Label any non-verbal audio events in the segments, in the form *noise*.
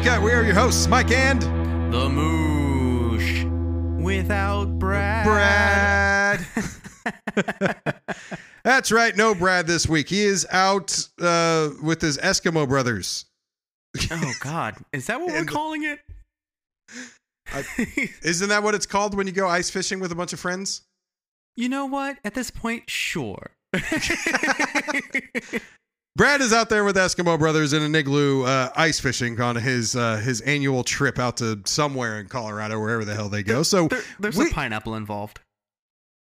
welcome to the cut. We are your hosts, Mike and The Moosh. Without Brad. Brad. *laughs* *laughs* That's right, no Brad this week. He is out uh, with his Eskimo brothers. oh, *laughs* God. Is that what we're calling it? Isn't that what it's called when you go ice fishing with a bunch of friends? you know what? At this point, sure. Brad is out there with Eskimo brothers in an igloo uh, ice fishing on his uh, his annual trip out to somewhere in Colorado, wherever the hell they go. So There- there's we- a pineapple involved.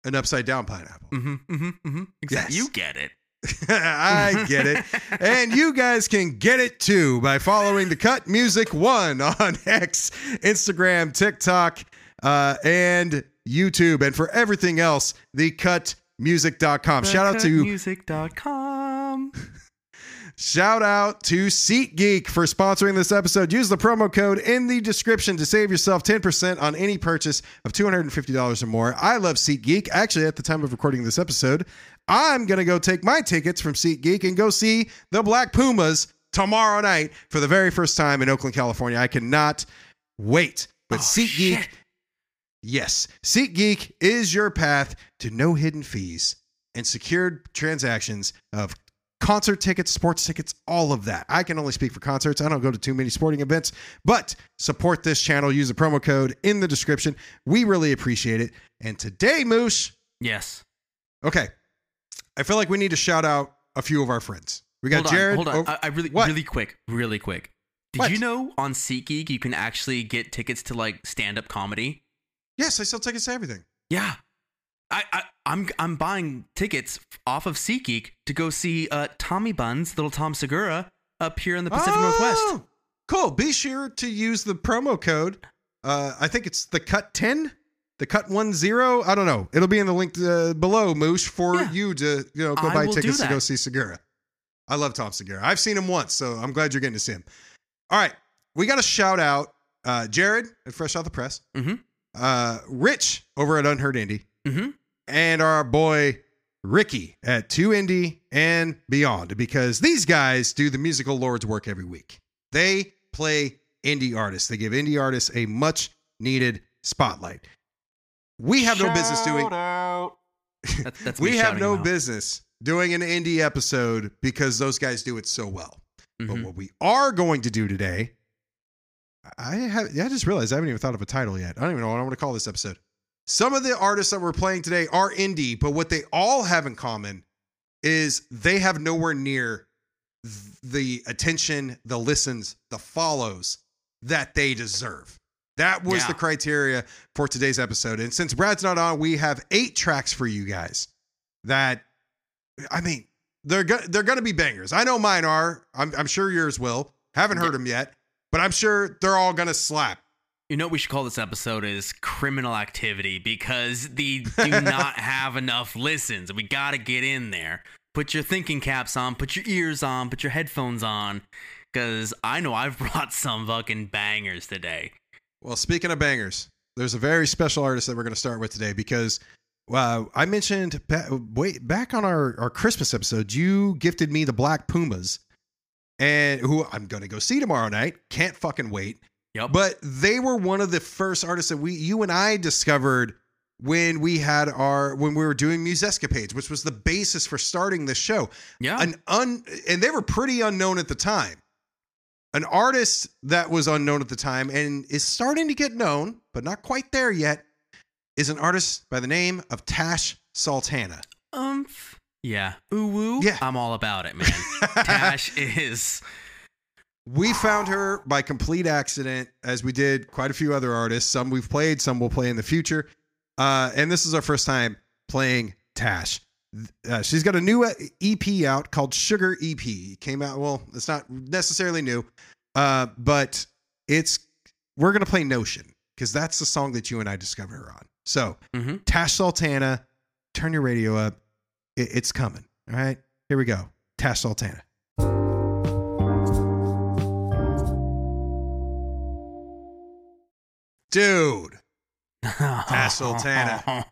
an upside down pineapple. Mm-hmm, mm-hmm, mm-hmm. Exactly. Yes. You get it. *laughs* I get it. And you guys can get it too by following the Cut Music One on *laughs* X, Instagram, TikTok, uh, and YouTube. And for everything else, the cutmusic.com. Shout out to Music.com. Shout out to SeatGeek for sponsoring this episode. Use the promo code in the description to save yourself 10% on any purchase of $250 or more. I love SeatGeek. Actually, at the time of recording this episode, I'm going to go take my tickets from SeatGeek and go see the Black Pumas tomorrow night for the very first time in Oakland, California. I cannot wait. But Oh, SeatGeek, shit. yes, SeatGeek is your path to no hidden fees and secured transactions of concert tickets, sports tickets, all of that. I can only speak for concerts. I don't go to too many sporting events, but support this channel. Use the promo code in the description. We really appreciate it. And today, Moosh, Yes. okay, I feel like we need to shout out a few of our friends. We got hold on, Jared. Hold on. oh, I, I really, What? really quick, really quick. Did What? you know on SeatGeek you can actually get tickets to like stand-up comedy? yes, I sell tickets to everything. Yeah. I, I I'm I'm buying tickets off of SeatGeek to go see uh Tommy Buns, little Tom Segura, up here in the Pacific Northwest. Oh, Cool. Be sure to use the promo code. Uh, I think it's the cut 10, the cut 10. I don't know. It'll be in the link uh, below, Moosh, for Yeah. you to you know go I buy tickets to go see Segura. I love Tom Segura. I've seen him once, so I'm glad you're getting to see him. All right. We got a shout out uh, Jared at Fresh Out the Press, Mhm. uh, Rich over at Unheard Indie, Mhm. and our boy Ricky at 2 Indie and Beyond because these guys do the musical lords work every week. They play indie artists. They give indie artists a much needed spotlight. We have no business doing *laughs* That's, that's we have no out. business doing an indie episode because those guys do it so well. But Mhm. what we are going to do today, I have yeah, I just realized I haven't even thought of a title yet. I don't even know what I want to call this episode. Some of the artists that we're playing today are indie, but what they all have in common is they have nowhere near the attention, the listens, the follows that they deserve. That was Yeah. the criteria for today's episode. And since Brad's not on, we have eight tracks for you guys that I mean, they're go- they're going to be bangers. I know mine are. I'm, I'm sure yours will. Haven't heard Yeah. them yet, but I'm sure they're all going to slap. You know what we should call this episode is criminal activity because they do *laughs* not have enough listens. We got to get in there. Put your thinking caps on, put your ears on, put your headphones on cuz I know I've *laughs* brought some fucking bangers today. Well, speaking of bangers, there's a very special artist that we're going to start with today because uh, I mentioned wait back on our, our Christmas episode, you gifted me the Black Pumas, and who I'm going to go see tomorrow night. Can't fucking wait. Yep. But they were one of the first artists that we, you and I discovered when we had our when we were doing Musescapades, which was the basis for starting this show. yeah. An un and they were pretty unknown at the time. An artist that was unknown at the time and is starting to get known, but not quite there yet, is an artist by the name of Tash Sultana. Umph. Yeah. Ooh woo. Yeah. I'm all about it, man. Tash *laughs* is We found her by complete accident, as we did quite a few other artists. Some we've played, some we'll play in the future. Uh, and this is our first time playing Tash. Uh, she's got a new uh, EP out called Sugar EP. It came out, well, it's not necessarily new, uh, but it's, we're going to play Notion because that's the song that you and I discovered her on. So, Mhm. Tash Sultana, turn your radio up. It, it's coming. All right. Here we go. Tash Sultana. Dude. *laughs* Tash Sultana.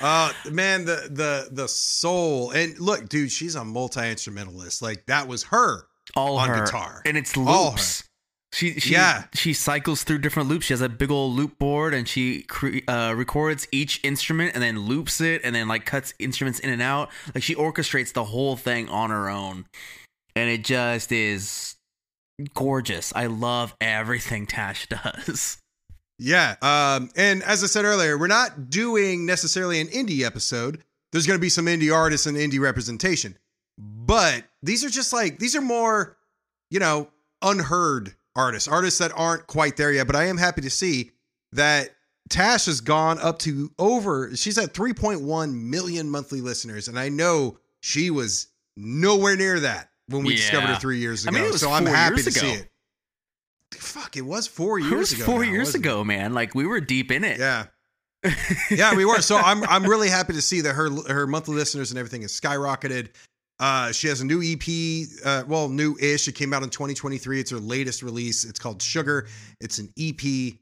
Uh man, the the the soul. And look, dude, she's a multi-instrumentalist. Like that was her all on her. guitar. And it's loops. She, she Yeah. she cycles through different loops. She has a big old loop board, and she cre- uh, records each instrument and then loops it, and then like cuts instruments in and out. Like she orchestrates the whole thing on her own, and it just is gorgeous. I love everything Tash *laughs* does. Yeah. Um, and as I said earlier, we're not doing necessarily an indie episode. There's going to be some indie artists and indie representation, but these are just like these are more, you know, unheard artists, artists that aren't quite there yet. But I am happy to see that Tash has gone up to over. She's at 3.1 million monthly listeners, and I know she was nowhere near that when we Yeah. discovered her three years I ago. mean, so I'm happy to see it. Fuck, it was four years It was ago. four now, years wasn't it? ago, man. Like we were deep in it. Yeah. *laughs* yeah, we were. So I'm I'm really happy to see that her her monthly listeners and everything has skyrocketed. Uh, she has a new EP, uh, well, new ish. It came out in 2023. It's her latest release. It's called Sugar. It's an EP.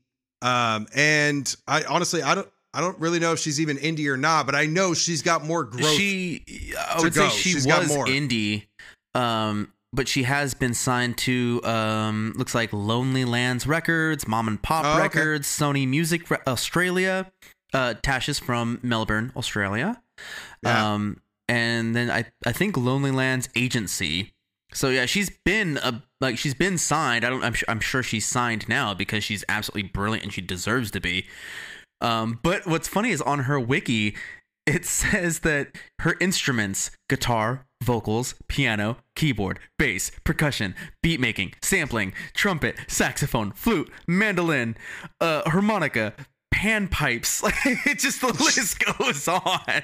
Um, and I honestly, I don't, I don't really know if she's even indie or not, but I know she's got more growth. She, I to would say she She's got was more. indie, um, but she has been signed to um, looks like Lonely Lands Records, Mom and Pop Oh, okay. Records, Sony Music Re- Australia. Uh, Tash is from Melbourne, Australia. Yeah. Um, and then I I think Lonely Lands Agency. So yeah, she's been a like she's been signed. I don't. I'm sure, I'm sure she's signed now because she's absolutely brilliant and she deserves to be. Um, but what's funny is on her wiki, it says that her instruments guitar, vocals, piano, keyboard, bass, percussion, beat making, sampling, trumpet, saxophone, flute, mandolin, uh, harmonica, panpipes. *laughs* It just the list goes on.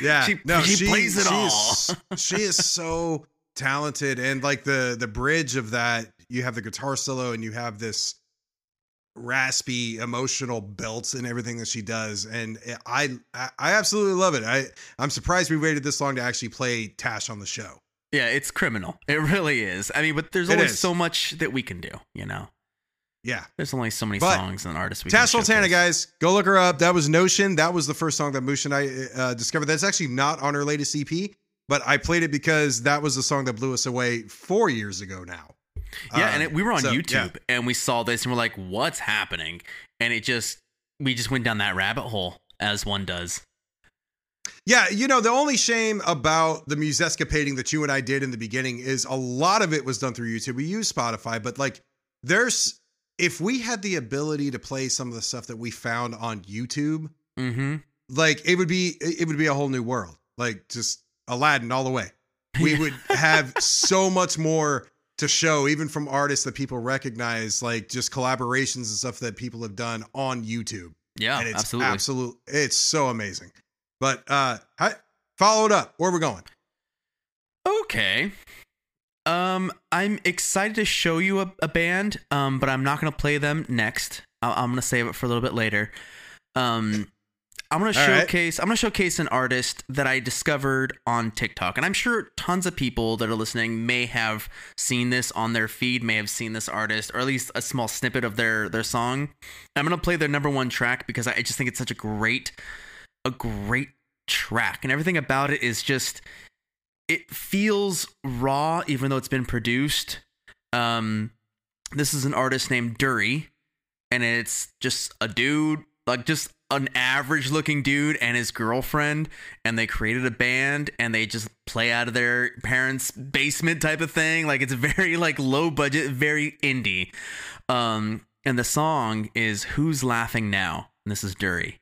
yeah, she, no, she, plays it she all. Is, she is so talented, and like the the bridge of that, you have the guitar solo, and you have this raspy emotional belts and everything that she does and I I absolutely love it. I I'm surprised we waited this long to actually play Tash on the show. Yeah, it's criminal. It really is. I mean, but there's only is. so much that we can do. You know, Yeah. there's only so many But songs and artists we Tash can Sultana, guys, go look her up. That was Notion. That was the first song that Moosh and I uh, discovered. That's actually not on her latest EP, but I played it because that was the song that blew us away four years ago now. Yeah, Um, and it, we were on so, YouTube yeah. and we saw this and we're like, "What's happening?" And it just we just went down that rabbit hole as one does. Yeah, you know, the only shame about the musescapading that you and I did in the beginning is a lot of it was done through YouTube. We use Spotify, but like there's if we had the ability to play some of the stuff that we found on YouTube, Mm-hmm. like it would be it would be a whole new world. Like just Aladdin all the way. We would have so much more to show, even from artists that people recognize, like just collaborations and stuff that people have done on YouTube. Yeah, and it's absolutely. absolute it's so amazing. But uh follow it up. Where we going? Okay. Um, I'm excited to show you a, a band. Um, but I'm not gonna play them next. I- I'm gonna save it for a little bit later. Um, I'm gonna All right. showcase. I'm gonna showcase an artist that I discovered on TikTok, and I'm sure tons of people that are listening may have seen this on their feed, may have seen this artist, or at least a small snippet of their their song. I'm gonna play their number one track because I just think it's such a great, a great track, and everything about it is just it feels raw even though it's been produced um this is an artist named Durry and it's just a dude like just an average looking dude and his girlfriend and they created a band and they just play out of their parents basement type of thing like it's very like low budget very indie um and the song is who's laughing now and this is Durry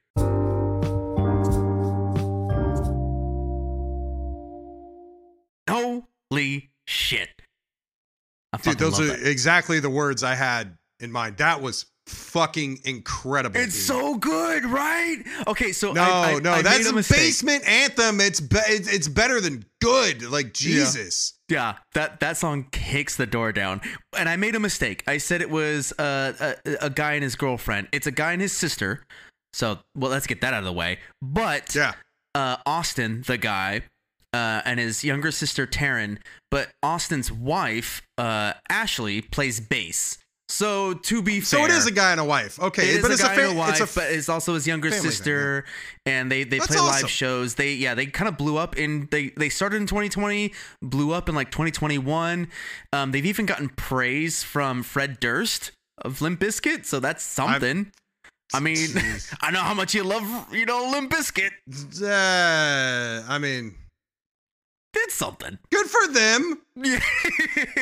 Holy shit. I Dude, those are that. exactly the words I had in mind. That was fucking incredible. It's dude. so good, right? Okay, so no, I, I, no, I that's a mistake. basement anthem. It's be- it's better than good. Like Jesus. Yeah, that that song kicks the door down. And I made a mistake. I said it was uh, a a guy and his girlfriend. It's a guy and his sister. So, well, let's get that out of the way. But Yeah. uh, Austin, the guy, uh, and his younger sister Taryn. But Austin's wife, uh, Ashley, plays bass. So to be fair, So it is a guy and a wife. Okay, it is but a it's guy a, fa- and a wife, it's a but it's also his younger family thing, sister, and they they That's play awesome. live shows. They yeah they kind of blew up in they they started in 2020, blew up in like 2021. Um, they've even gotten praise from Fred Durst of Limp Bizkit, so that's something. I mean, *laughs* I know how much you love you know Limp Bizkit. Uh, I mean, It's something. good for them. *laughs*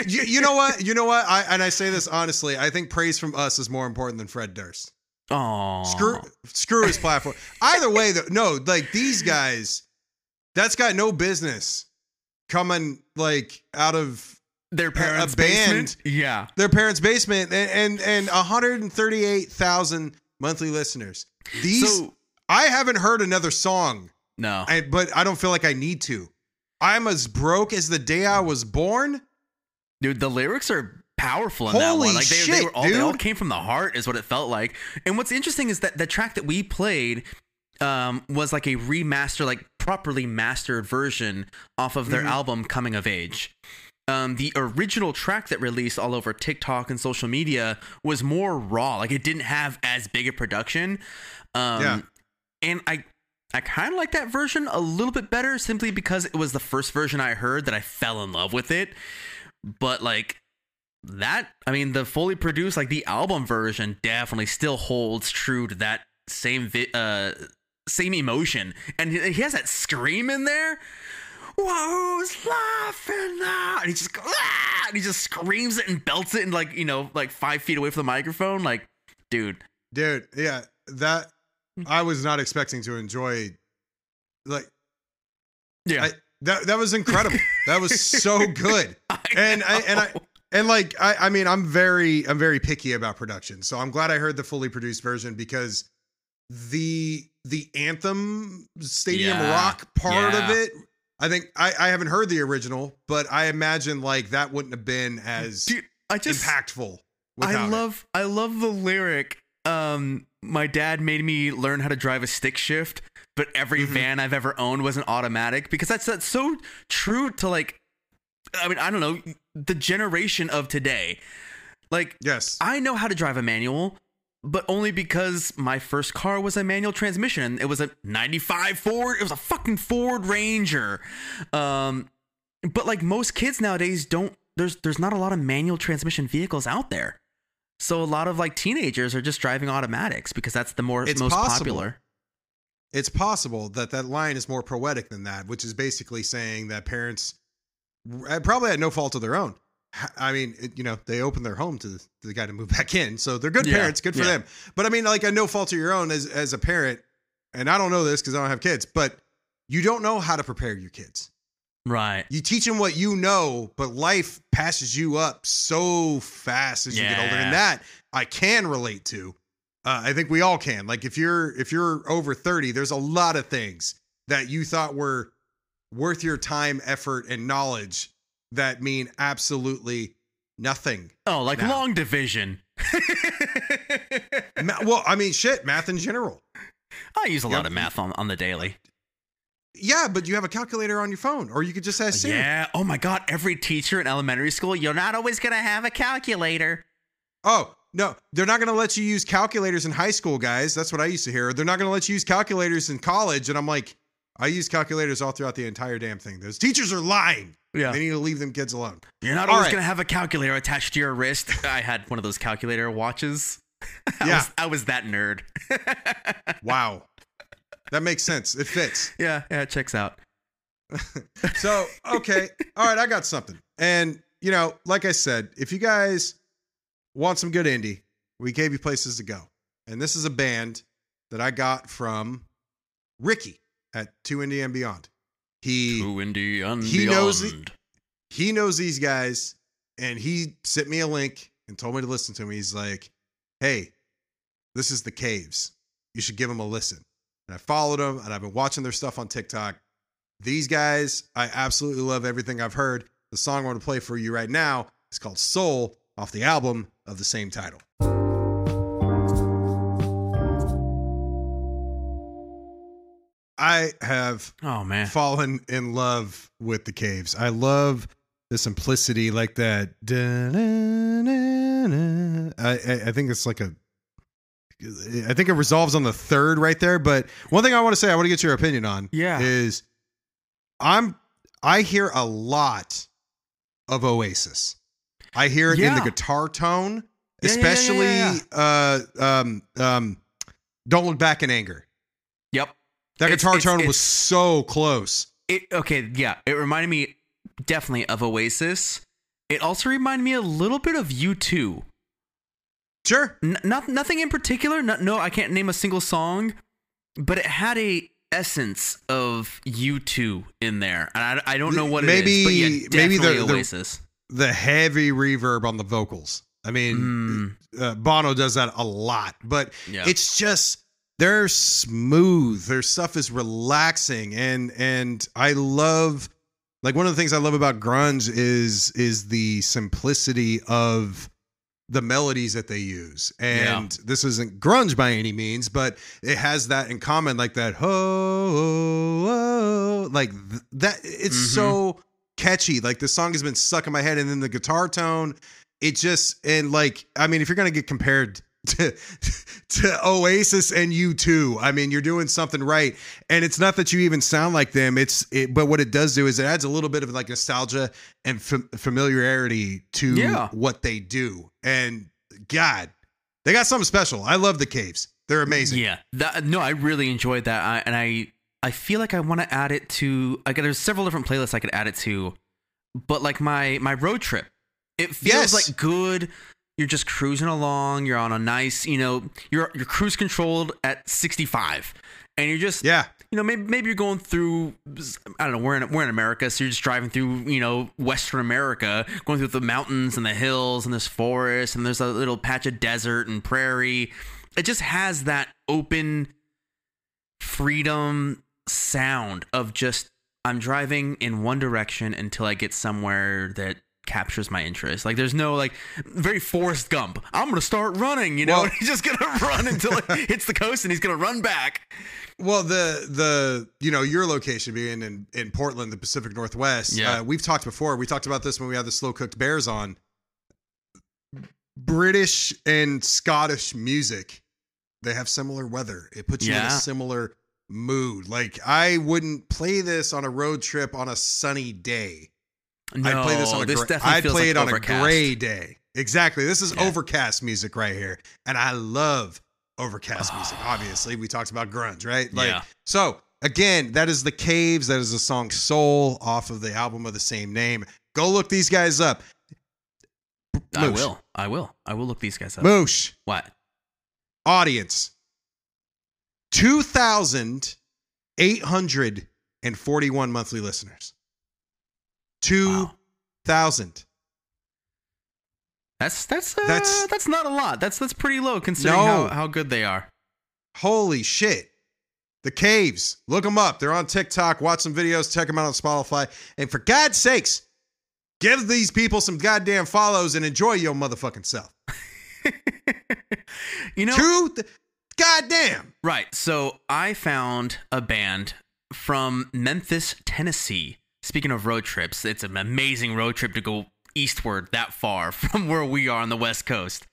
You, you know what? You know what? I and I say this honestly. I think praise from us is more important than Fred Durst. Aw. Screw screw his platform. Either way, though, no, like these guys, that's got no business coming like out of their parents' band. basement. Yeah. their parents' basement and and, and 138,000 monthly listeners. These so I haven't heard another song, no. I, but I don't feel like I need to. I'm as broke as the day I was born. Dude, the lyrics are powerful in that Holy one. Like they, they shit, were all they all came from the heart, is what it felt like. And what's interesting is that the track that we played um, was like a remaster, like properly mastered version off of their Mhm. album Coming of Age. Um, the original track that released all over TikTok and social media was more raw. Like it didn't have as big a production. Um, Yeah. And I I kind of like that version a little bit better simply because it was the first version I heard that I fell in love with it. But like that, I mean, the fully produced, like the album version definitely still holds true to that same vi- uh same emotion. And he has that scream in there. Who's laughing now? And he just ah! and he just screams it and belts it and like, you know, like five feet away from the microphone. Like, dude, Dude, yeah, that *laughs* I was not expecting to enjoy like yeah. I, that that was incredible. that was so *laughs* good. And I and I and like I I mean I'm very I'm very picky about production. So I'm glad I heard the fully produced version because the the anthem stadium Yeah, rock part of it I think I I haven't heard the original, but I imagine like that wouldn't have been mm, as Dude, I just impactful I without it. love I love the lyric. Um, my dad made me learn how to drive a stick shift, but every Mhm. van I've ever owned was an automatic because that's that's so true to like. I mean, I don't know the generation of today. Like, Yes. I know how to drive a manual, but only because my first car was a manual transmission. It was a 95 Ford. It was a fucking Ford Ranger. Um, but like most kids nowadays don't there's there's not a lot of manual transmission vehicles out there. So a lot of like teenagers are just driving automatics because that's the more It's most possible. popular. it's possible that that line is more poetic than that, which is basically saying that parents uh, probably had no fault of their own. I mean, it, you know, they opened their home to the, to the guy to move *laughs* back in, so they're good Yeah, parents. Good for yeah. them. But I mean, like a no fault of your own as as a parent, and I don't know this because I don't have kids, but you don't know how to prepare your kids. Right. You teach them what you know, but life passes you up so fast as you get older, and that I can relate to. Uh, I think we all can. Like if you're if you're over thirty, there's a lot of things that you thought were worth your time, effort, and knowledge that mean absolutely nothing. Oh, like Now. long division. Ma- well, I mean, shit, math in general. I use a lot Yeah. of math on, on the daily. Yeah, but you have a calculator on your phone, or you could just ask Siri. Yeah. Oh my God. Every teacher in elementary school, you're not always going to have a calculator. Oh, no, they're not going to let you use calculators in high school, guys. That's what I used to hear. They're not going to let you use calculators in college. And I'm like, I use calculators all throughout the entire damn thing. Those teachers are lying. Yeah. They need to leave them kids alone. You're not All always right. going to have a calculator attached to your wrist. *laughs* I had one of those calculator watches. *laughs* I Yeah. Was, I was that nerd. *laughs* Wow. That makes sense. It fits. *laughs* yeah. Yeah. It checks out. *laughs* So, okay. All right. I got something. And, you know, like I said, if you guys want some good indie, we gave you places to go. And this is a band that I got from Ricky at 2 Indie and Beyond. He. True indie and he knows it- he knows these guys and he sent me a link and told me to listen to him. He's like, hey, this is the Kaves. You should give them a listen. And I followed them and I've been watching their stuff on TikTok. These guys, I absolutely love everything I've heard. The song I want to play for you right now is called Soul off the album of the same title. I have Oh, man. fallen in love with the Kaves. I love the simplicity, like that. I I think it's like a. I think it resolves on the third right there. But one thing I want to say, I want to get your opinion on. Yeah. Is I'm I hear a lot of Oasis. I hear it in the guitar tone, Yeah, yeah, yeah, yeah, especially yeah, uh um um Don't Look Back in Anger. Yep. That It's- guitar it's- tone it's- was so close. It okay, yeah. It reminded me definitely of Oasis. It also reminded me a little bit of U2. Sure. N- not nothing in particular. No, no, I can't name a single song, but it had a essence of U2 in there, and I, I don't know what it is. Maybe- but yeah, maybe the- definitely the- The heavy reverb on the vocals. I mean, Mm, uh, Bono does that a lot, but yeah. it's just they're smooth. Their stuff is relaxing, and and I love like one of the things I love about grunge is is the simplicity of the melodies that they use. And this isn't grunge by any means, but it has that in common, like that ho, ho, ho like th- that. It's Mhm. so catchy. Like the song has been stuck in my head, and then the guitar tone. It just and like I mean, if you're gonna get compared to to Oasis and you too, I mean, you're doing something right. And it's not that you even sound like them. It's it, but what it does do is it adds a little bit of like nostalgia and fam- familiarity to Yeah. what they do. And God, they got something special. I love the Kaves. They're amazing. Yeah, that, no, I really enjoyed that, I, and I I feel like I want to add it to. Like, there's several different playlists I could add it to, but like my my road trip, it feels Yes. like good. You're just cruising along. You're on a nice, you know, you're you're cruise controlled at 65, and you're just Yeah. you know, maybe maybe you're going through. I don't know. We're in we're in America, so you're just driving through, you know, Western America, going through the mountains and the hills and this forest, and there's a little patch of desert and prairie. It just has that open freedom sound of just I'm driving in one direction until I get somewhere that captures my interest. Like there's no like very Forrest Gump. I'm gonna start running, you know. Well- *laughs* he's just gonna run until it *laughs* hits the coast, and he's gonna run back. Well, the the you know your location being in in Portland, the Pacific Northwest. Yeah. uh, we've talked before. We talked about this when we had the slow cooked bears on. British and Scottish music, they have similar weather. It puts you in a similar mood. Like I wouldn't play this on a road trip on a sunny day. No, I'd play this on a this gra- I'd play like it on overcast. a gray day. Exactly. This is Yeah. overcast music right here, and I love overcast ah. music. Obviously, we talked about grunge, right? Like Yeah. so. Again, that is the Kaves. That is the song "Soul" off of the album of the same name. Go look these guys up. I will. I will. I will look these guys up. Moosh What? audience. Two thousand eight hundred and forty-one monthly listeners. Two Wow. That's that's uh, That's- that's not a lot. That's that's pretty low considering No. how, how good they are. Holy shit. The Kaves. Look them up. They're on TikTok. Watch some videos. Check them out on Spotify. And for God's sakes, give these people some goddamn follows and enjoy your motherfucking self. *laughs* you know, Two, th- goddamn. right? So I found a band from Memphis, Tennessee. Speaking of road trips, it's an amazing road trip to go eastward that far *laughs* from where we are on the west coast.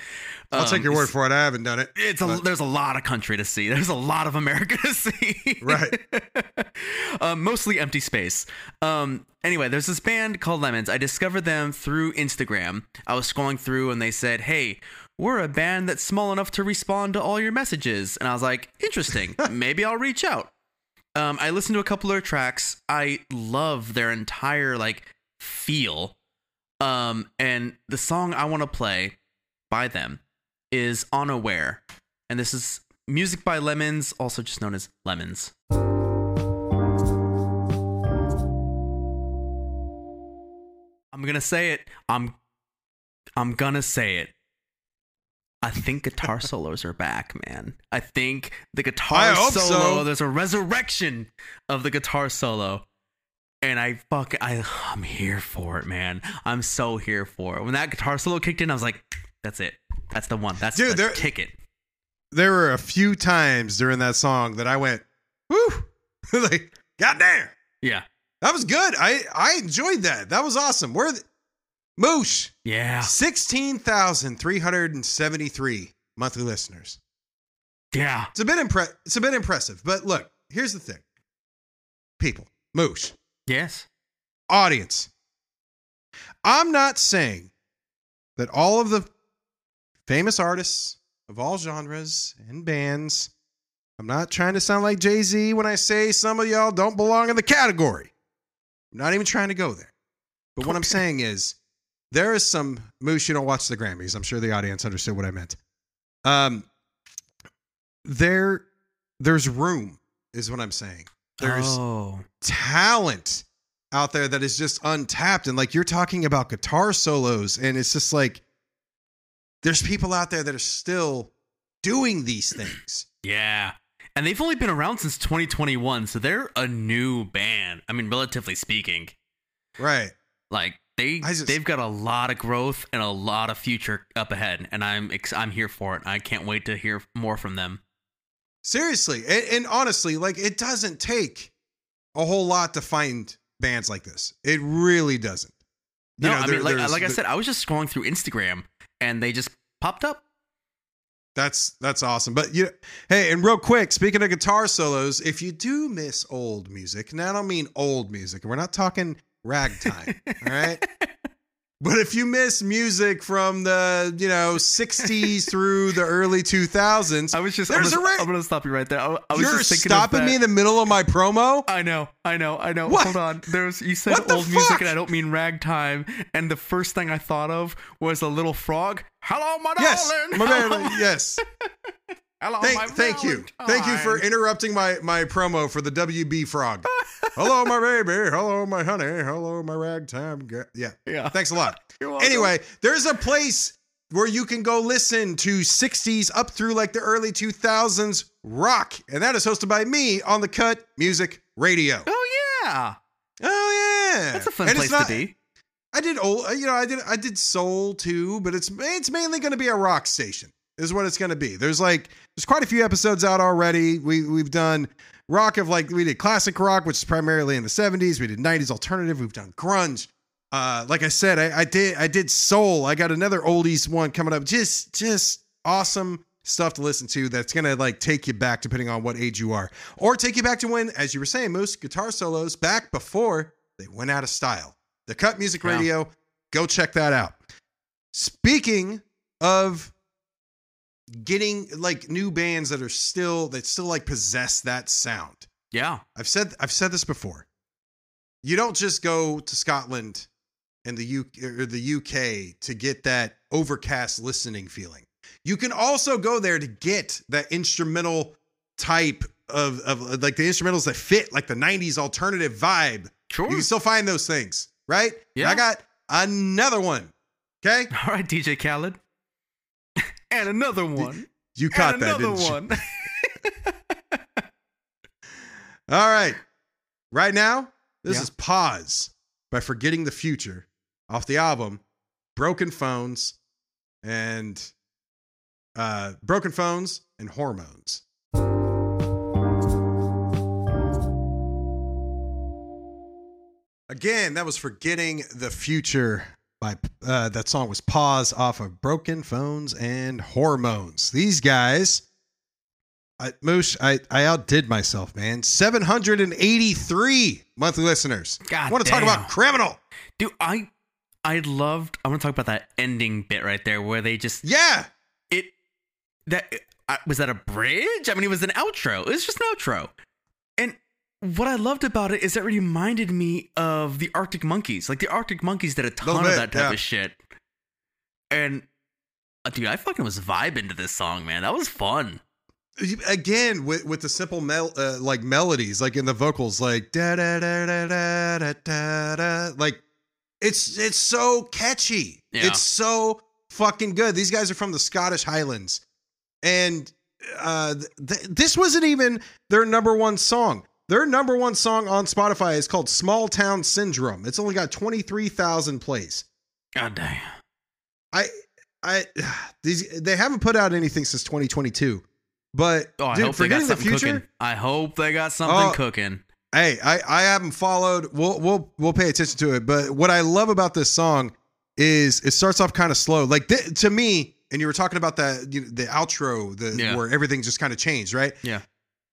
I'll Um, take your word for it. I haven't done it. It's a But- there's a lot of country to see. *laughs* There's a lot of America to see. Right. um, *laughs* mostly empty space. Um, anyway, there's this band called Lemons. I discovered them through Instagram. I was scrolling through and they said, "Hey, we're a band that's small enough to respond to all your messages." And I was like, "Interesting. Maybe I'll reach out." Um, I listened to a couple of their tracks. I love their entire like feel. Um, and the song I want to play by them is Unaware. And this is music by Lemons, also just known as Lemons. I'm gonna say it. I'm I'm gonna say it. I think guitar *laughs* solos are back, man. I think the guitar solo, so. there's a resurrection of the guitar solo. And I fuck I I'm here for it, man. I'm so here for it. When that guitar solo kicked in, I was like, that's it. That's the one. That's Dude, the there- ticket. There were a few times during that song that I went, whoo, *laughs* like, goddamn. Yeah. That was good. I I enjoyed that. That was awesome. Where th- Moosh, Yeah. 16,373 monthly listeners. Yeah. It's a bit impre- it's a bit impressive, but look, here's the thing. People, Moosh, Yes. audience. I'm not saying that all of the famous artists of all genres and bands, I'm not trying to sound like Jay Z when I say some of y'all don't belong in the category. I'm not even trying to go there. But what I'm saying is there is some moose you don't watch the Grammys. I'm sure the audience understood what I meant. Um there there's room is what I'm saying. There's oh. talent out there that is just untapped and like you're talking about guitar solos and it's just like there's people out there that are still doing these things *clears throat* Yeah. And they've only been around since 2021, so they're a new band. I mean, relatively speaking. right Like they just- they've got a lot of growth and a lot of future up ahead, and I'm ex- I'm here for it. I can't wait to hear more from them. seriously and, and honestly like it doesn't take a whole lot to find bands like this it really doesn't You No, know, I mean, like, like I said, I was just scrolling through Instagram, and they just popped up. That's that's awesome. But you hey, and real quick, speaking of guitar solos, if you do miss old music, and I don't mean old music, we're not talking ragtime, all right? *laughs* But if you miss music from the, you know, 60s *laughs* through the early 2000s, I was just. I'm There's gonna, a ra- I'm gonna stop you right there. I, I was you're just thinking stopping me in the middle of my promo? I know, I know, I know. What? Hold on. There's you said old music, and I don't mean ragtime. And the first thing I thought of was a little frog. Hello, my Yes. darling. My Hello, man, yes. *laughs* Hello, Thank, thank you. Thank you for interrupting my my promo for the WB Frog. *laughs* Hello, my baby. Hello, my honey. Hello, my ragtime. Yeah. Yeah. Thanks a lot. *laughs* Anyway, there's a place where you can go listen to 60s up through like the early 2000s rock, and that is hosted by me on the Cut Music Radio. Oh yeah, Oh yeah, that's a fun And place not- to be. I did old, you know, I did I did soul too, but it's it's mainly going to be a rock station. Is what it's going to be. There's like there's quite a few episodes out already. We we've done rock of like we did classic rock, which is primarily in the 70s. We did 90s alternative. We've done grunge. Uh, like I said, I, I did I did soul. I got another oldies one coming up. Just just awesome stuff to listen to. That's gonna like take you back depending on what age you are, or take you back to when, as you were saying, most guitar solos back before they went out of style. The Cut Music Yeah. Radio. Go check that out. Speaking of getting like new bands that are still that still like possess that sound. Yeah, I've said I've said this before. You don't just go to Scotland and the U or the UK to get that overcast listening feeling. You can also go there to get that instrumental type of of like the instrumentals that fit like the 90s alternative vibe. sure. You can still find those things, right? Yeah. I got another one. Okay? *laughs* All right, DJ Khaled, and another one, You caught that, another didn't you? one. *laughs* All right. Right now, this Yeah. is Pause by Forgetting the Future off the album Broken Phones and uh Broken Phones and Hormones. Again, that was Forgetting the Future by uh that song was Pause off of Broken Phones and Hormones. These guys I, Moosh, I, I outdid myself, man. 783 monthly listeners. God I want to talk about criminal. Dude, I I loved. I want to talk about that ending bit right there where they just Yeah. it that uh, was that a bridge? I mean, it was an outro. It was just an outro. What I loved about it is it reminded me of the Arctic Monkeys. Like the Arctic Monkeys did a ton Little of that type yeah. of shit. And uh, dude, I fucking was vibing to this song, man. That was fun. Again, with with the simple mel- uh, like melodies, like in the vocals, like da da da da da da da da. Like it's it's so catchy. Yeah. It's so fucking good. These guys are from the Scottish Highlands, and uh, th- this wasn't even their number one song. Their number one song on Spotify is called "Small Town Syndrome." It's only got twenty three thousand plays. God damn. I I *sighs* these they haven't put out anything since 2022. But Oh, I dude, hope they got forgetting the something future. cooking. I hope they got something Oh, cooking. Hey, I I haven't followed. We'll we'll we'll pay attention to it. But what I love about this song is it starts off kind of slow. Like th- to me, and you were talking about that you know, the outro, the Yeah. where everything just kind of changed, right? Yeah.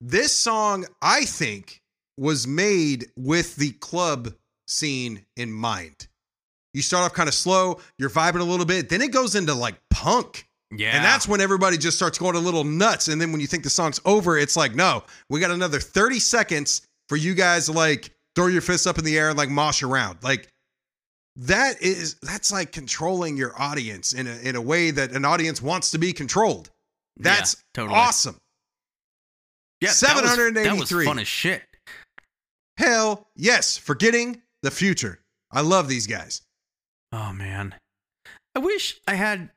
This song, I think, was made with the club scene in mind. You start off kind of slow, you're vibing a little bit, then it goes into like punk. Yeah. And that's when everybody just starts going a little nuts. And then when you think the song's over, it's like, no, we got another 30 seconds for you guys to like throw your fists up in the air and like mosh around. Like that is that's like controlling your audience in a in a way that an audience wants to be controlled. Yeah, That's totally. awesome. Yeah, that was- That was, 783. fun as shit. Hell yes, forgetting the future. I love these guys. Oh man, I wish I had.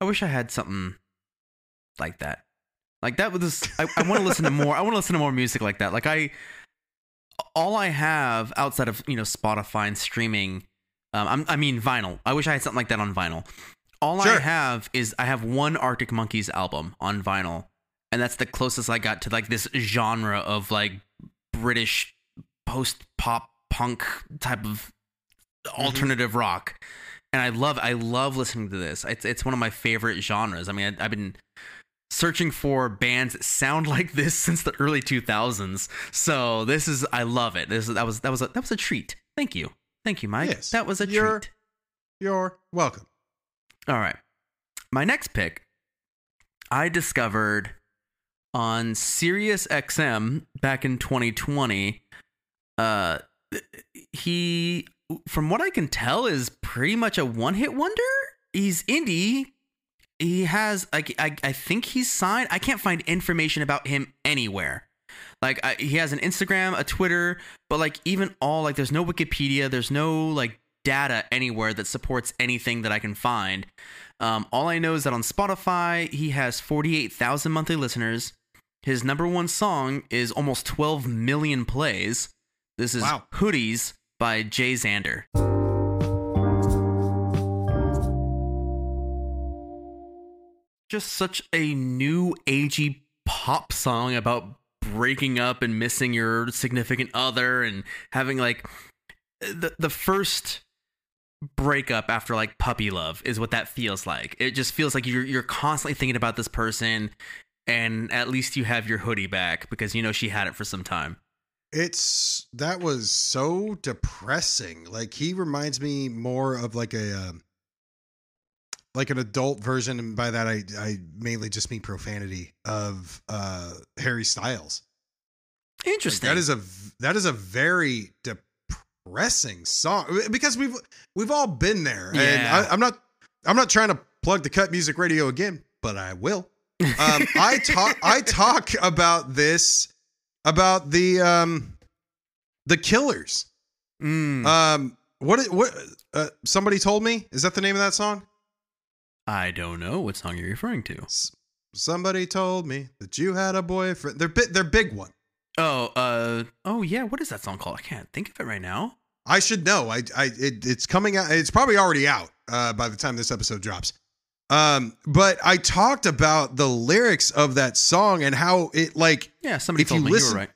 I wish I had something like that. Like that was. I, I want to listen to more. I want to listen to more music like that. Like I, all I have outside of you know Spotify and streaming, um, I'm, I mean vinyl. I wish I had something like that on vinyl. All I have is I have one Arctic Monkeys album on vinyl, and that's the closest I got to like this genre of like British post pop punk type of mm-hmm. alternative rock. And I love I love listening to this. It's it's one of my favorite genres. I mean, I, I've been searching for bands that sound *laughs* like this since the early 2000s. So this is I love it. This that was that was a, that was a treat. Thank you. Thank you, Mike. Yes. That was a You're- treat. You're welcome. All right. My next pick, I discovered on Sirius XM back in 2020. Uh, he, from what I can tell, is pretty much a one-hit wonder. He's indie. He has, like, I, I think he's signed. I can't find information about him anywhere. Like, I, he has an Instagram, a Twitter, but like, even all like, there's no Wikipedia. There's no like data anywhere that supports anything that I can find. Um, all I know is that on Spotify, he has 48,000 monthly listeners. His number one song is almost 12 million plays. This is Wow. Hoodies by JayXander. Just such a new agey pop song about breaking up and missing your significant other and having like the the first breakup after like puppy love is what that feels like. It just feels like you're you're constantly thinking about this person and at least you have your hoodie back because you know she had it for some time. It's that was so depressing. Like he reminds me more of like a um, like an adult version, and by that I I mainly just mean profanity of uh Harry Styles. Like, Interesting. that is a that is a very depressing song because we've we've all been there, and Yeah. I, I'm not I'm not trying to plug the Cut Music Radio again, but I will. Um, *laughs* I talk I talk about this about the um the Killers. Mm, Um, what what uh, somebody told me is that the name of that song? I don't know what song you're referring to. S- Somebody told me that you had a boyfriend. They're big. They're big one. Oh, uh, oh yeah. What is that song called? I can't think of it right now. I should know. I, I, it, it's coming out. It's probably already out uh, by the time this episode drops. Um, but I talked about the lyrics of that song and how it like. Yeah, somebody If told you me listen- you were right.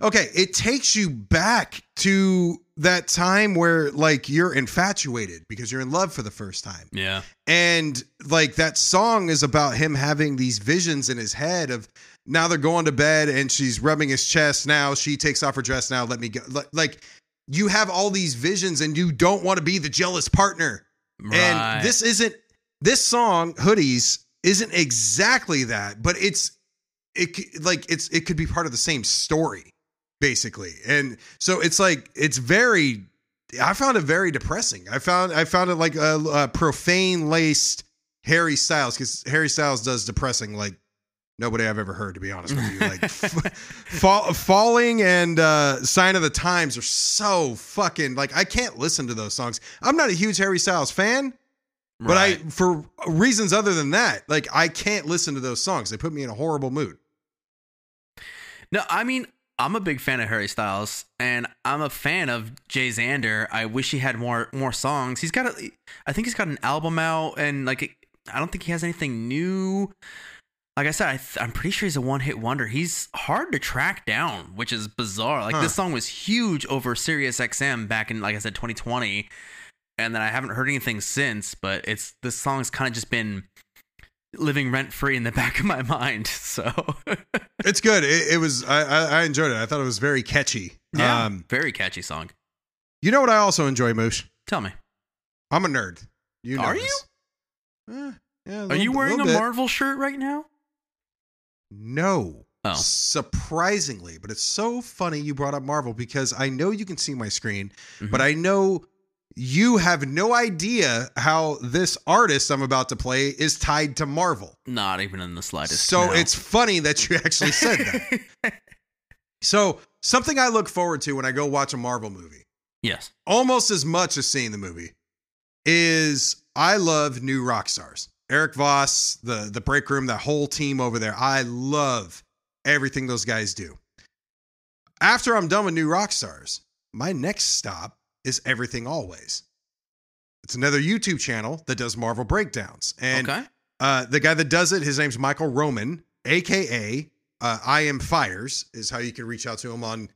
Okay, it takes you back to that time where like you're infatuated because you're in love for the first time. Yeah. And like that song is about him having these visions in his head of now they're going to bed and she's rubbing his chest. Now she takes off her dress. Now let me go. Like- you have all these visions and you don't want to be the jealous partner. Right. And this isn't this song hoodies isn't exactly that, but it's it like it's it could be part of the same story basically. And so it's like it's very I found it very depressing. I found I found it like a, a profane laced Harry Styles cuz Harry Styles does depressing like nobody I've ever heard to be honest with you. *laughs* Like fall, falling and uh sign of the times are so fucking like I can't listen to those songs. I'm not a huge Harry Styles fan, but I for reasons other than that, like I can't listen to those songs. They put me in a horrible mood. No, I mean, I'm a big fan of Harry Styles, and I'm a fan of JayXander. I wish he had more more songs. He's got a, I think he's got an album out, and like, I don't think he has anything new. Like I said, I th- I'm pretty sure he's a one hit wonder. He's hard to track down, which is bizarre. Like Huh. this song was huge over Sirius XM back in, like I said, 2020. and then I haven't heard anything since. But it's this song's kind of just been living rent free in the *laughs* back of my mind. So *laughs* It's good. It, it was. I, I I enjoyed it. I thought it was very catchy. yeah, Um, very catchy song. you know what I also enjoy, Moosh? Tell me, I'm a nerd. You know Are this. Eh, yeah, are little you wearing a bit. Marvel shirt right now? No. Oh. Surprisingly, but it's so funny you brought up Marvel because I know you can see my screen, Mhm. but I know you have no idea how this artist I'm about to play is tied to Marvel. Not even in the slightest. So no. it's funny that you actually said that. *laughs* so, something I look forward to when I go watch a Marvel movie, yes. almost as much as seeing the movie, is I love new rock stars. Eric Voss, the the break room, that whole team over there. I love everything those guys do. After I'm done with new rock stars, my next stop is Everything Always. It's another YouTube channel that does Marvel breakdowns. And okay. uh, the guy that does it, his name's Michael Roman, aka uh, I Am Fires, is how you can reach out to him on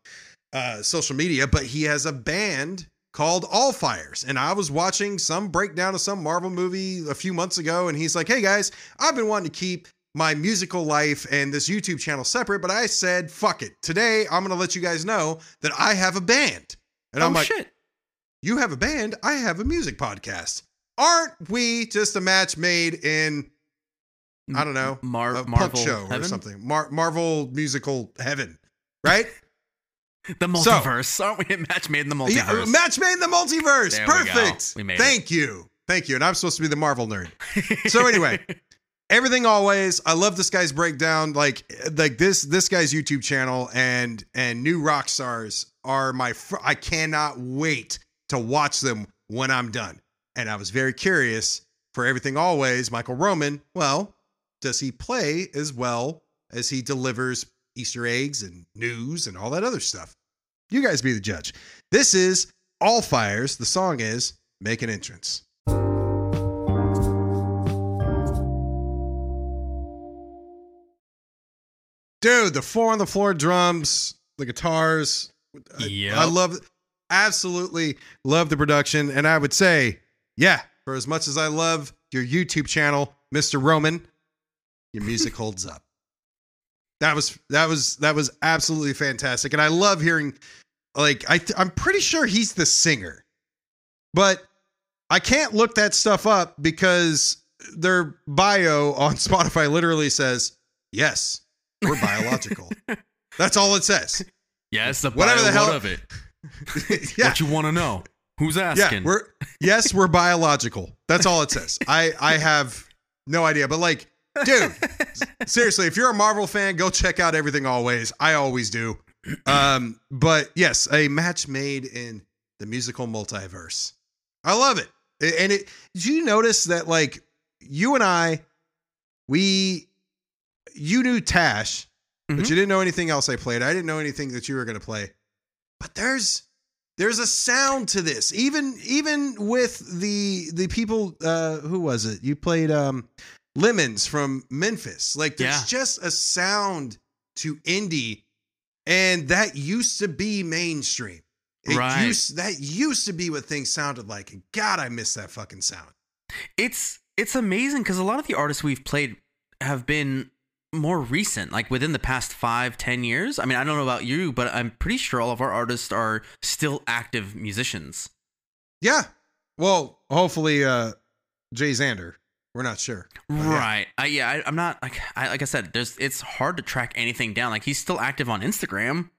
uh, social media. But he has a band called All Fires, and I was watching some breakdown of some Marvel movie a few months ago, and he's like, "Hey guys, I've been wanting to keep." My musical life and this YouTube channel separate, but I said, fuck it. Today, I'm going to let you guys know that I have a band. And oh I'm like, shit. you have a band, I have a music podcast. Aren't we just a match made in I don't know, Mar- a Marvel show Heaven? or something? Mar- Marvel musical heaven, right? *laughs* *laughs* The So- multiverse. *laughs* Aren't we a match made in the multiverse? yeah, match made in the multiverse. There we. Perfect. We made it. Thank you. Thank you. And I'm supposed to be the Marvel nerd. *laughs* So anyway, everything always. I love this guy's breakdown. Like like this this guy's YouTube channel and and new rock stars are my. Fr- I cannot wait to watch them when I'm done. And I was very curious for everything always. Michael Roman. Well, does he play as well as he delivers Easter eggs and news and all that other stuff? You guys be the judge. This is All Fires. The song is Make an Entrance. Dude, the four on the floor drums, the guitars. I- I love, absolutely love the production. And I would say, yeah, for as much as I love your YouTube channel, Mr. Roman, your music *laughs* holds up. That was that was that was absolutely fantastic, and I love hearing. Like I, th- I'm pretty sure he's the singer, but I can't look that stuff up because their bio on *laughs* Spotify literally says, "Yes, we're biological." *laughs* That's all it says. yes, the Whatever the hell- of it? *laughs* yeah, What you want to know? Who's asking yeah, asking? we're yes, we're biological. That's all it says. I I have no idea, but like, dude, seriously, if you're a Marvel fan, go check out everything. Always, I always do. Um, but yes, a match made in the musical multiverse. I love it. And it. Did you notice that like you and I, we, you knew Tash, but Mhm. you didn't know anything else I played. I didn't know anything that you were going to play. But there's there's a sound to this. Even even with the the people uh who was it? You played um Lemons from Memphis. Like there's Yeah. just a sound to indie and that used to be mainstream. It Right. used that used to be what things sounded like. And God, I miss that fucking sound. it's it's amazing because a lot of the artists we've played have been more recent like within the past five ten years i mean i don't know about you but i'm pretty sure all of our artists are still active musicians Yeah. Well, hopefully uh JayXander. We're not sure. But yeah. right I, yeah I, i'm not like I, like i said there's it's hard to track anything down like he's still active on instagram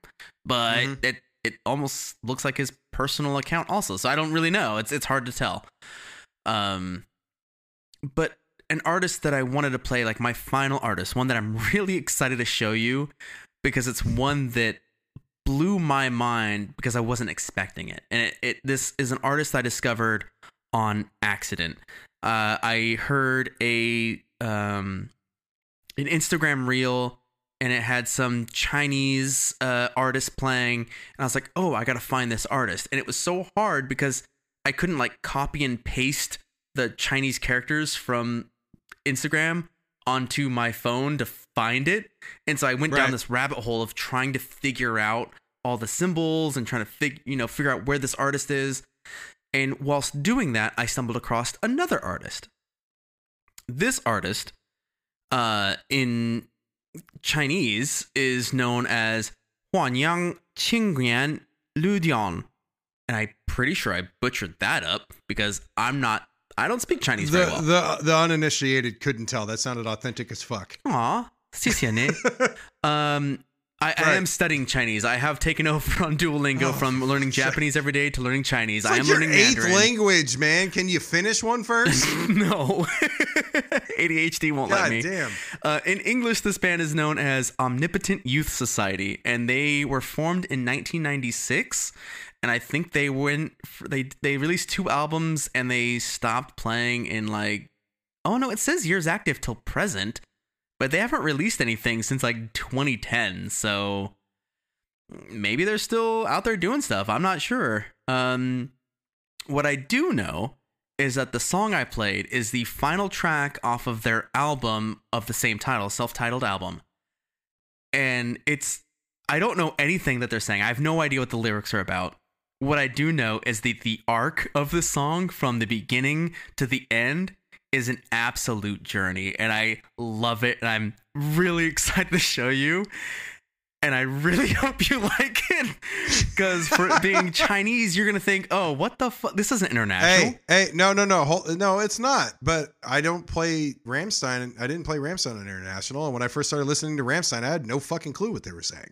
but Mhm. it it almost looks like his personal account also so i don't really know it's it's hard to tell um but an artist that I wanted to play, like my final artist, one that I'm *laughs* really excited to show you because it's one that blew my mind because I wasn't expecting it. And it, it this is an artist I discovered on accident. Uh, I heard a um, an Instagram reel and it had some Chinese uh, artist playing, and I was like, "Oh, I gotta find this artist." And it was so hard because I couldn't like copy and paste the Chinese characters from Instagram onto my phone to find it. And so I went Right. down this rabbit hole of trying to figure out all the symbols and trying to fig- you know, figure out where this artist is. And whilst doing that, I stumbled across another artist. This artist, uh, in Chinese, is known as Huanyang Qingyuan Ludian. And I'm pretty sure I butchered that up because I'm not, I don't speak Chinese The, very well. the the uninitiated couldn't tell. That sounded authentic as fuck. Aw, 谢谢你. *laughs* um, I, I am studying Chinese. I have taken *laughs* over on Duolingo Oh, from learning. Japanese every day to learning Chinese. It's I am learning eighth Mandarin. language, man. Can you finish one first? *laughs* no, *laughs* ADHD won't let God me. damn. Uh, in English, this band is known as Omnipotent Youth Society, and they were formed in 1996. And I think they went, they they released two albums, and they stopped playing in like, oh no, it says years active till present, but they haven't released anything since like 2010. So maybe they're still out there doing stuff. I'm not sure. Um, what I do know is that the song I played is the final track off of their album of the same title, self-titled album. And it's I don't know anything that they're saying. I have no idea what the lyrics are about. What I do know is that the arc of the song from the beginning to the end is an absolute journey and I love it and I'm really *laughs* excited to show you. And I really *laughs* hope you like it because for being *laughs* Chinese, you're gonna think, "Oh, what the fuck? This isn't international." Hey, hey, no, no, no, hold, no, it's not. But I don't play Rammstein. I didn't play Rammstein on International. And when I first started listening to Rammstein, I had no fucking clue what they were saying.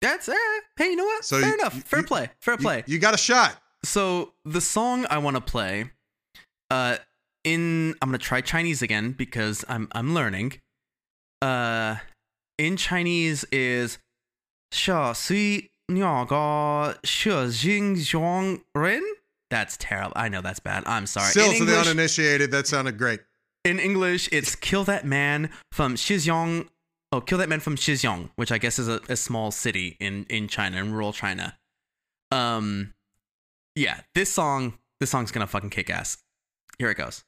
That's eh, hey, you know what? So Fair you- enough. you- Fair you- play. Fair You- play. You, got a shot. so the song I want to play, uh, in I'm gonna try Chinese again because I'm I'm learning. Uh, in Chinese is Sha Sui Nyaga Sha Jing Ren. That's terrible. I know that's bad. I'm sorry. Still in to English, the uninitiated, that sounded great. In English, it's kill that man from Xizhong. Oh, kill that man from Xizhong, which I guess is a, a small city in in China, in rural China. Um, yeah, this song, this song's gonna fucking kick ass. Here it goes.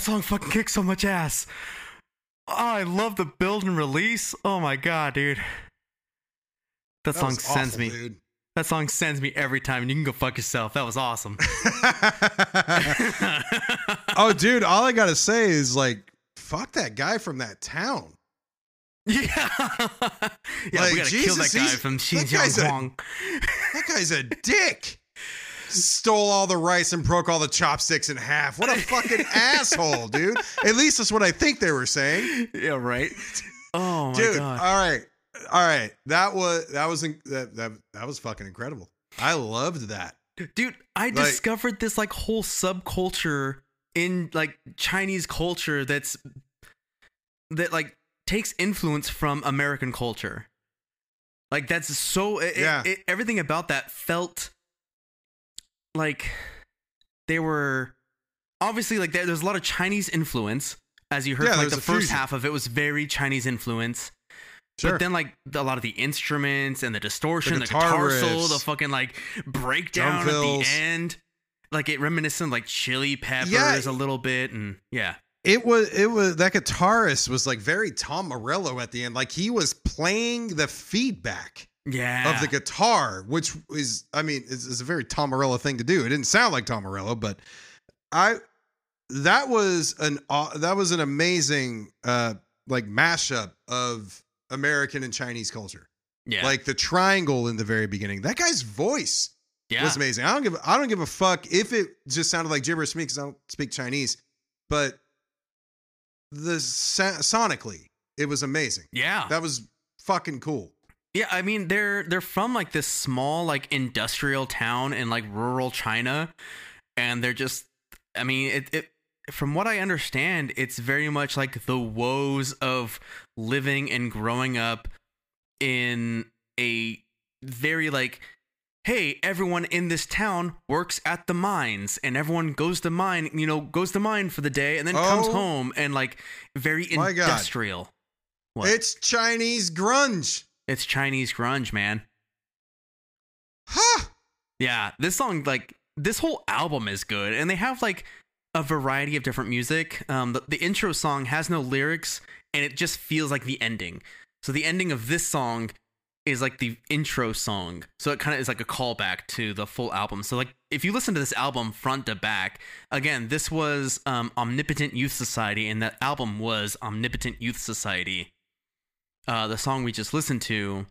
That song fucking kicks so much ass. Oh, I love the build and release. Oh my god, dude. That, That song sends awful, me. dude. That song sends me every time, and you can go fuck yourself. That was awesome. *laughs* *laughs* oh, dude, all I gotta say is like, fuck that guy from that town. *laughs* yeah, yeah. we Like, gotta kill that guy from that Xinjiang. That guy's a dick. Stole all the rice and broke all the chopsticks in half. What a fucking *laughs* asshole, dude. At least that's what I think they were saying. yeah, right. Oh my dude, god. all right. All right. That was that was that that, that was fucking incredible. I loved that. Dude, I Like- discovered this like whole subculture in like Chinese culture that's that like takes influence from American culture. Like that's so it, Yeah. it, everything about that felt like they were obviously like there, there's a lot of Chinese influence as you heard Yeah, from, like the first half of it was very Chinese influence. Sure. But then, like the, a lot of the instruments and the distortion, the, guitar guitar solo, the fucking like breakdown at the end, like it reminiscent like Chili Peppers Yeah. a little bit, and yeah, it was it was that guitarist was like very Tom Morello at the end. Like he was playing the feedback yeah, of the guitar, which is I mean, is, is a very Tom Morello thing to do. It didn't sound like Tom Morello, but I that was an aw- that was an amazing uh like mashup of American and Chinese culture. yeah, Like the triangle in the very beginning. That guy's voice yeah, was amazing. I don't give I don't give a fuck if it just sounded like gibberish to me because I don't speak Chinese, but the sonically it was amazing. yeah, That was fucking cool. Yeah. I mean, they're they're from like this small like industrial town in like rural China, and they're just, I mean, it it. From what I understand, it's very much like the woes of living and growing up in a very like hey everyone in this town works at the mines and everyone goes to mine you know goes to mine for the day and then comes Oh. home and like very industrial What? It's Chinese grunge. It's chinese grunge man Huh. yeah this song like this whole album is good and they have like a variety of different music um the, the intro song has no lyrics and it just feels like the ending so the ending of this song is like the intro song. So it kind of is like a callback to the full album. So like if you listen to this album front to back, again, this was um, Omnipotent Youth Society, and that album was Omnipotent Youth Society uh, the song we just listened to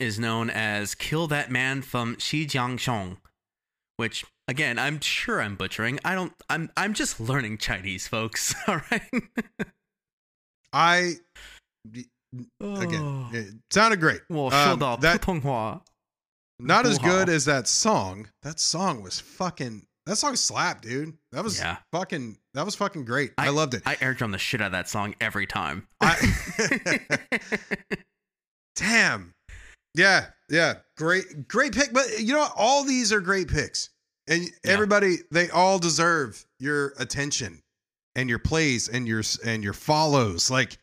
is known as Kill That Man from Shijiangshong, which again, I'm sure I'm butchering. I don't I'm I'm just learning Chinese, folks, *laughs* all right? I oh. again, it sounded great. Well, um, that, not as good as that song. That song was fucking that song slapped, dude. That was Yeah. fucking. That was fucking great. I, loved it. I air drum the shit out of that song every time. I- *laughs* *laughs* Damn. Yeah, yeah. Great, great pick. But you know what? All these are great picks. And everybody, they all deserve your attention and your plays and your and your follows. Like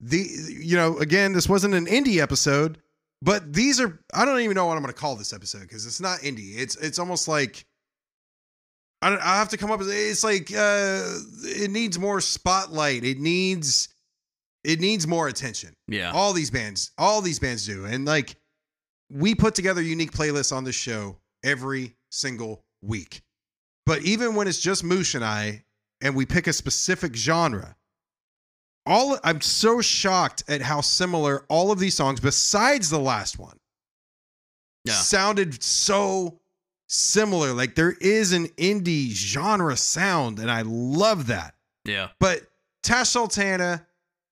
the you know, again, this wasn't an indie episode, but these are I don't even know what I'm gonna call this episode because it's not indie. It's it's almost like I don't I have to come up with it's like uh it needs more spotlight. It needs it needs more attention yeah. all these bands all these bands do and like we put together unique playlists on this show every single week but even when it's just moosh and i and we pick a specific genre all i'm so shocked at how similar all of these songs besides the last one Yeah. sounded so similar like there is an indie genre sound and i love that Yeah. but Tash Sultana,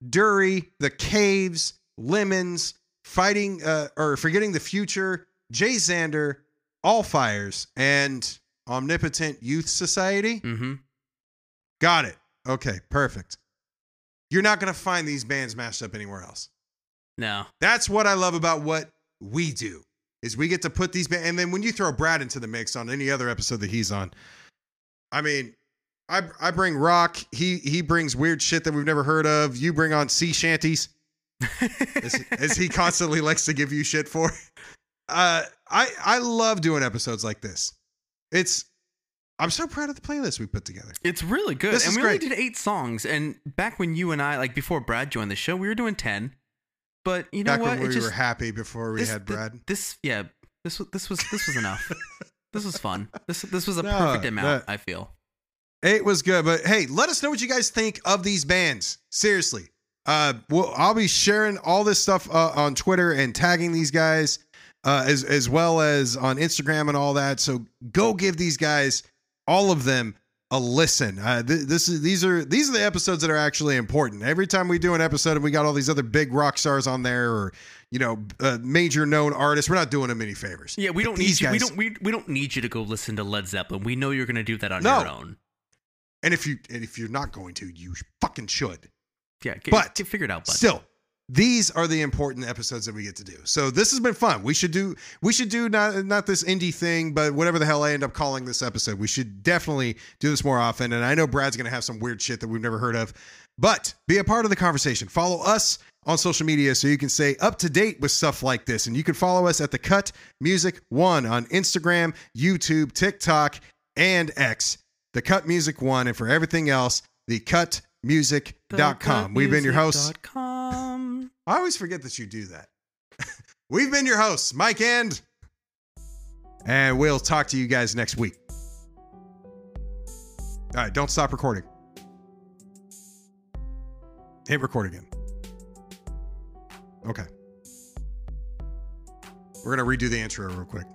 Durry, The Kaves, Lemons, Fighting uh, or Forgetting the Future, JayXander, All Fires, and Omnipotent Youth Society. Mm-hmm. Got it. Okay, perfect. You're not going to find these bands mashed up anywhere else. No. That's what I love about what we do. Is we get to put these bands, and then when you throw Brad into the mix on any other episode that he's on, I mean, I I bring rock. He he brings weird shit that we've never heard of. You bring on sea shanties, *laughs* as, as he constantly likes to give you shit for. Uh, I I love doing episodes like this. It's I'm so proud of the playlist we put together. It's really good. This and we only did eight songs. And back when you and I, like before Brad joined the show, we were doing 10. But you know Back what? when we just, were happy before we this, had thi- Brad. This, yeah, this was, this was, this was enough. *laughs* this was fun. This, this was a No, perfect amount, that- I feel. It was good, but hey, let us know what you guys think of these bands. Seriously, uh, well, I'll be sharing all this stuff uh, on Twitter and tagging these guys, uh, as as well as on Instagram and all that. So go give these guys, all of them, a listen. Uh, th- this is these are these are the episodes that are actually important. Every time we do an episode and we got all these other big rock stars on there, or you know, uh, major known artists, we're not doing them any favors. Yeah, we But don't need you. We don't. We, we don't need you to go listen to Led Zeppelin. We know you're going to do that on No. your own. And if you and if you're not going to, you fucking should. Yeah, get, But get figured out, bud. Still, these are the important episodes that we get to do. So this has been fun. We should do we should do not not this indie thing, but whatever the hell I end up calling this episode. We should definitely do this more often. And I know Brad's gonna have some weird shit that we've never heard of. But be a part of the conversation. Follow us on social media so you can stay up to date with stuff like this. And you can follow us at the Cut Music One on Instagram, YouTube, TikTok, and X. The Cut Music One, and for everything else, the Cut cutmusic.com. We've been your hosts. I always forget that you do that. *laughs* We've been your hosts, Mike and. And we'll talk to you guys next week. All right, don't stop recording. Hit record again. Okay. We're going to redo the intro real quick.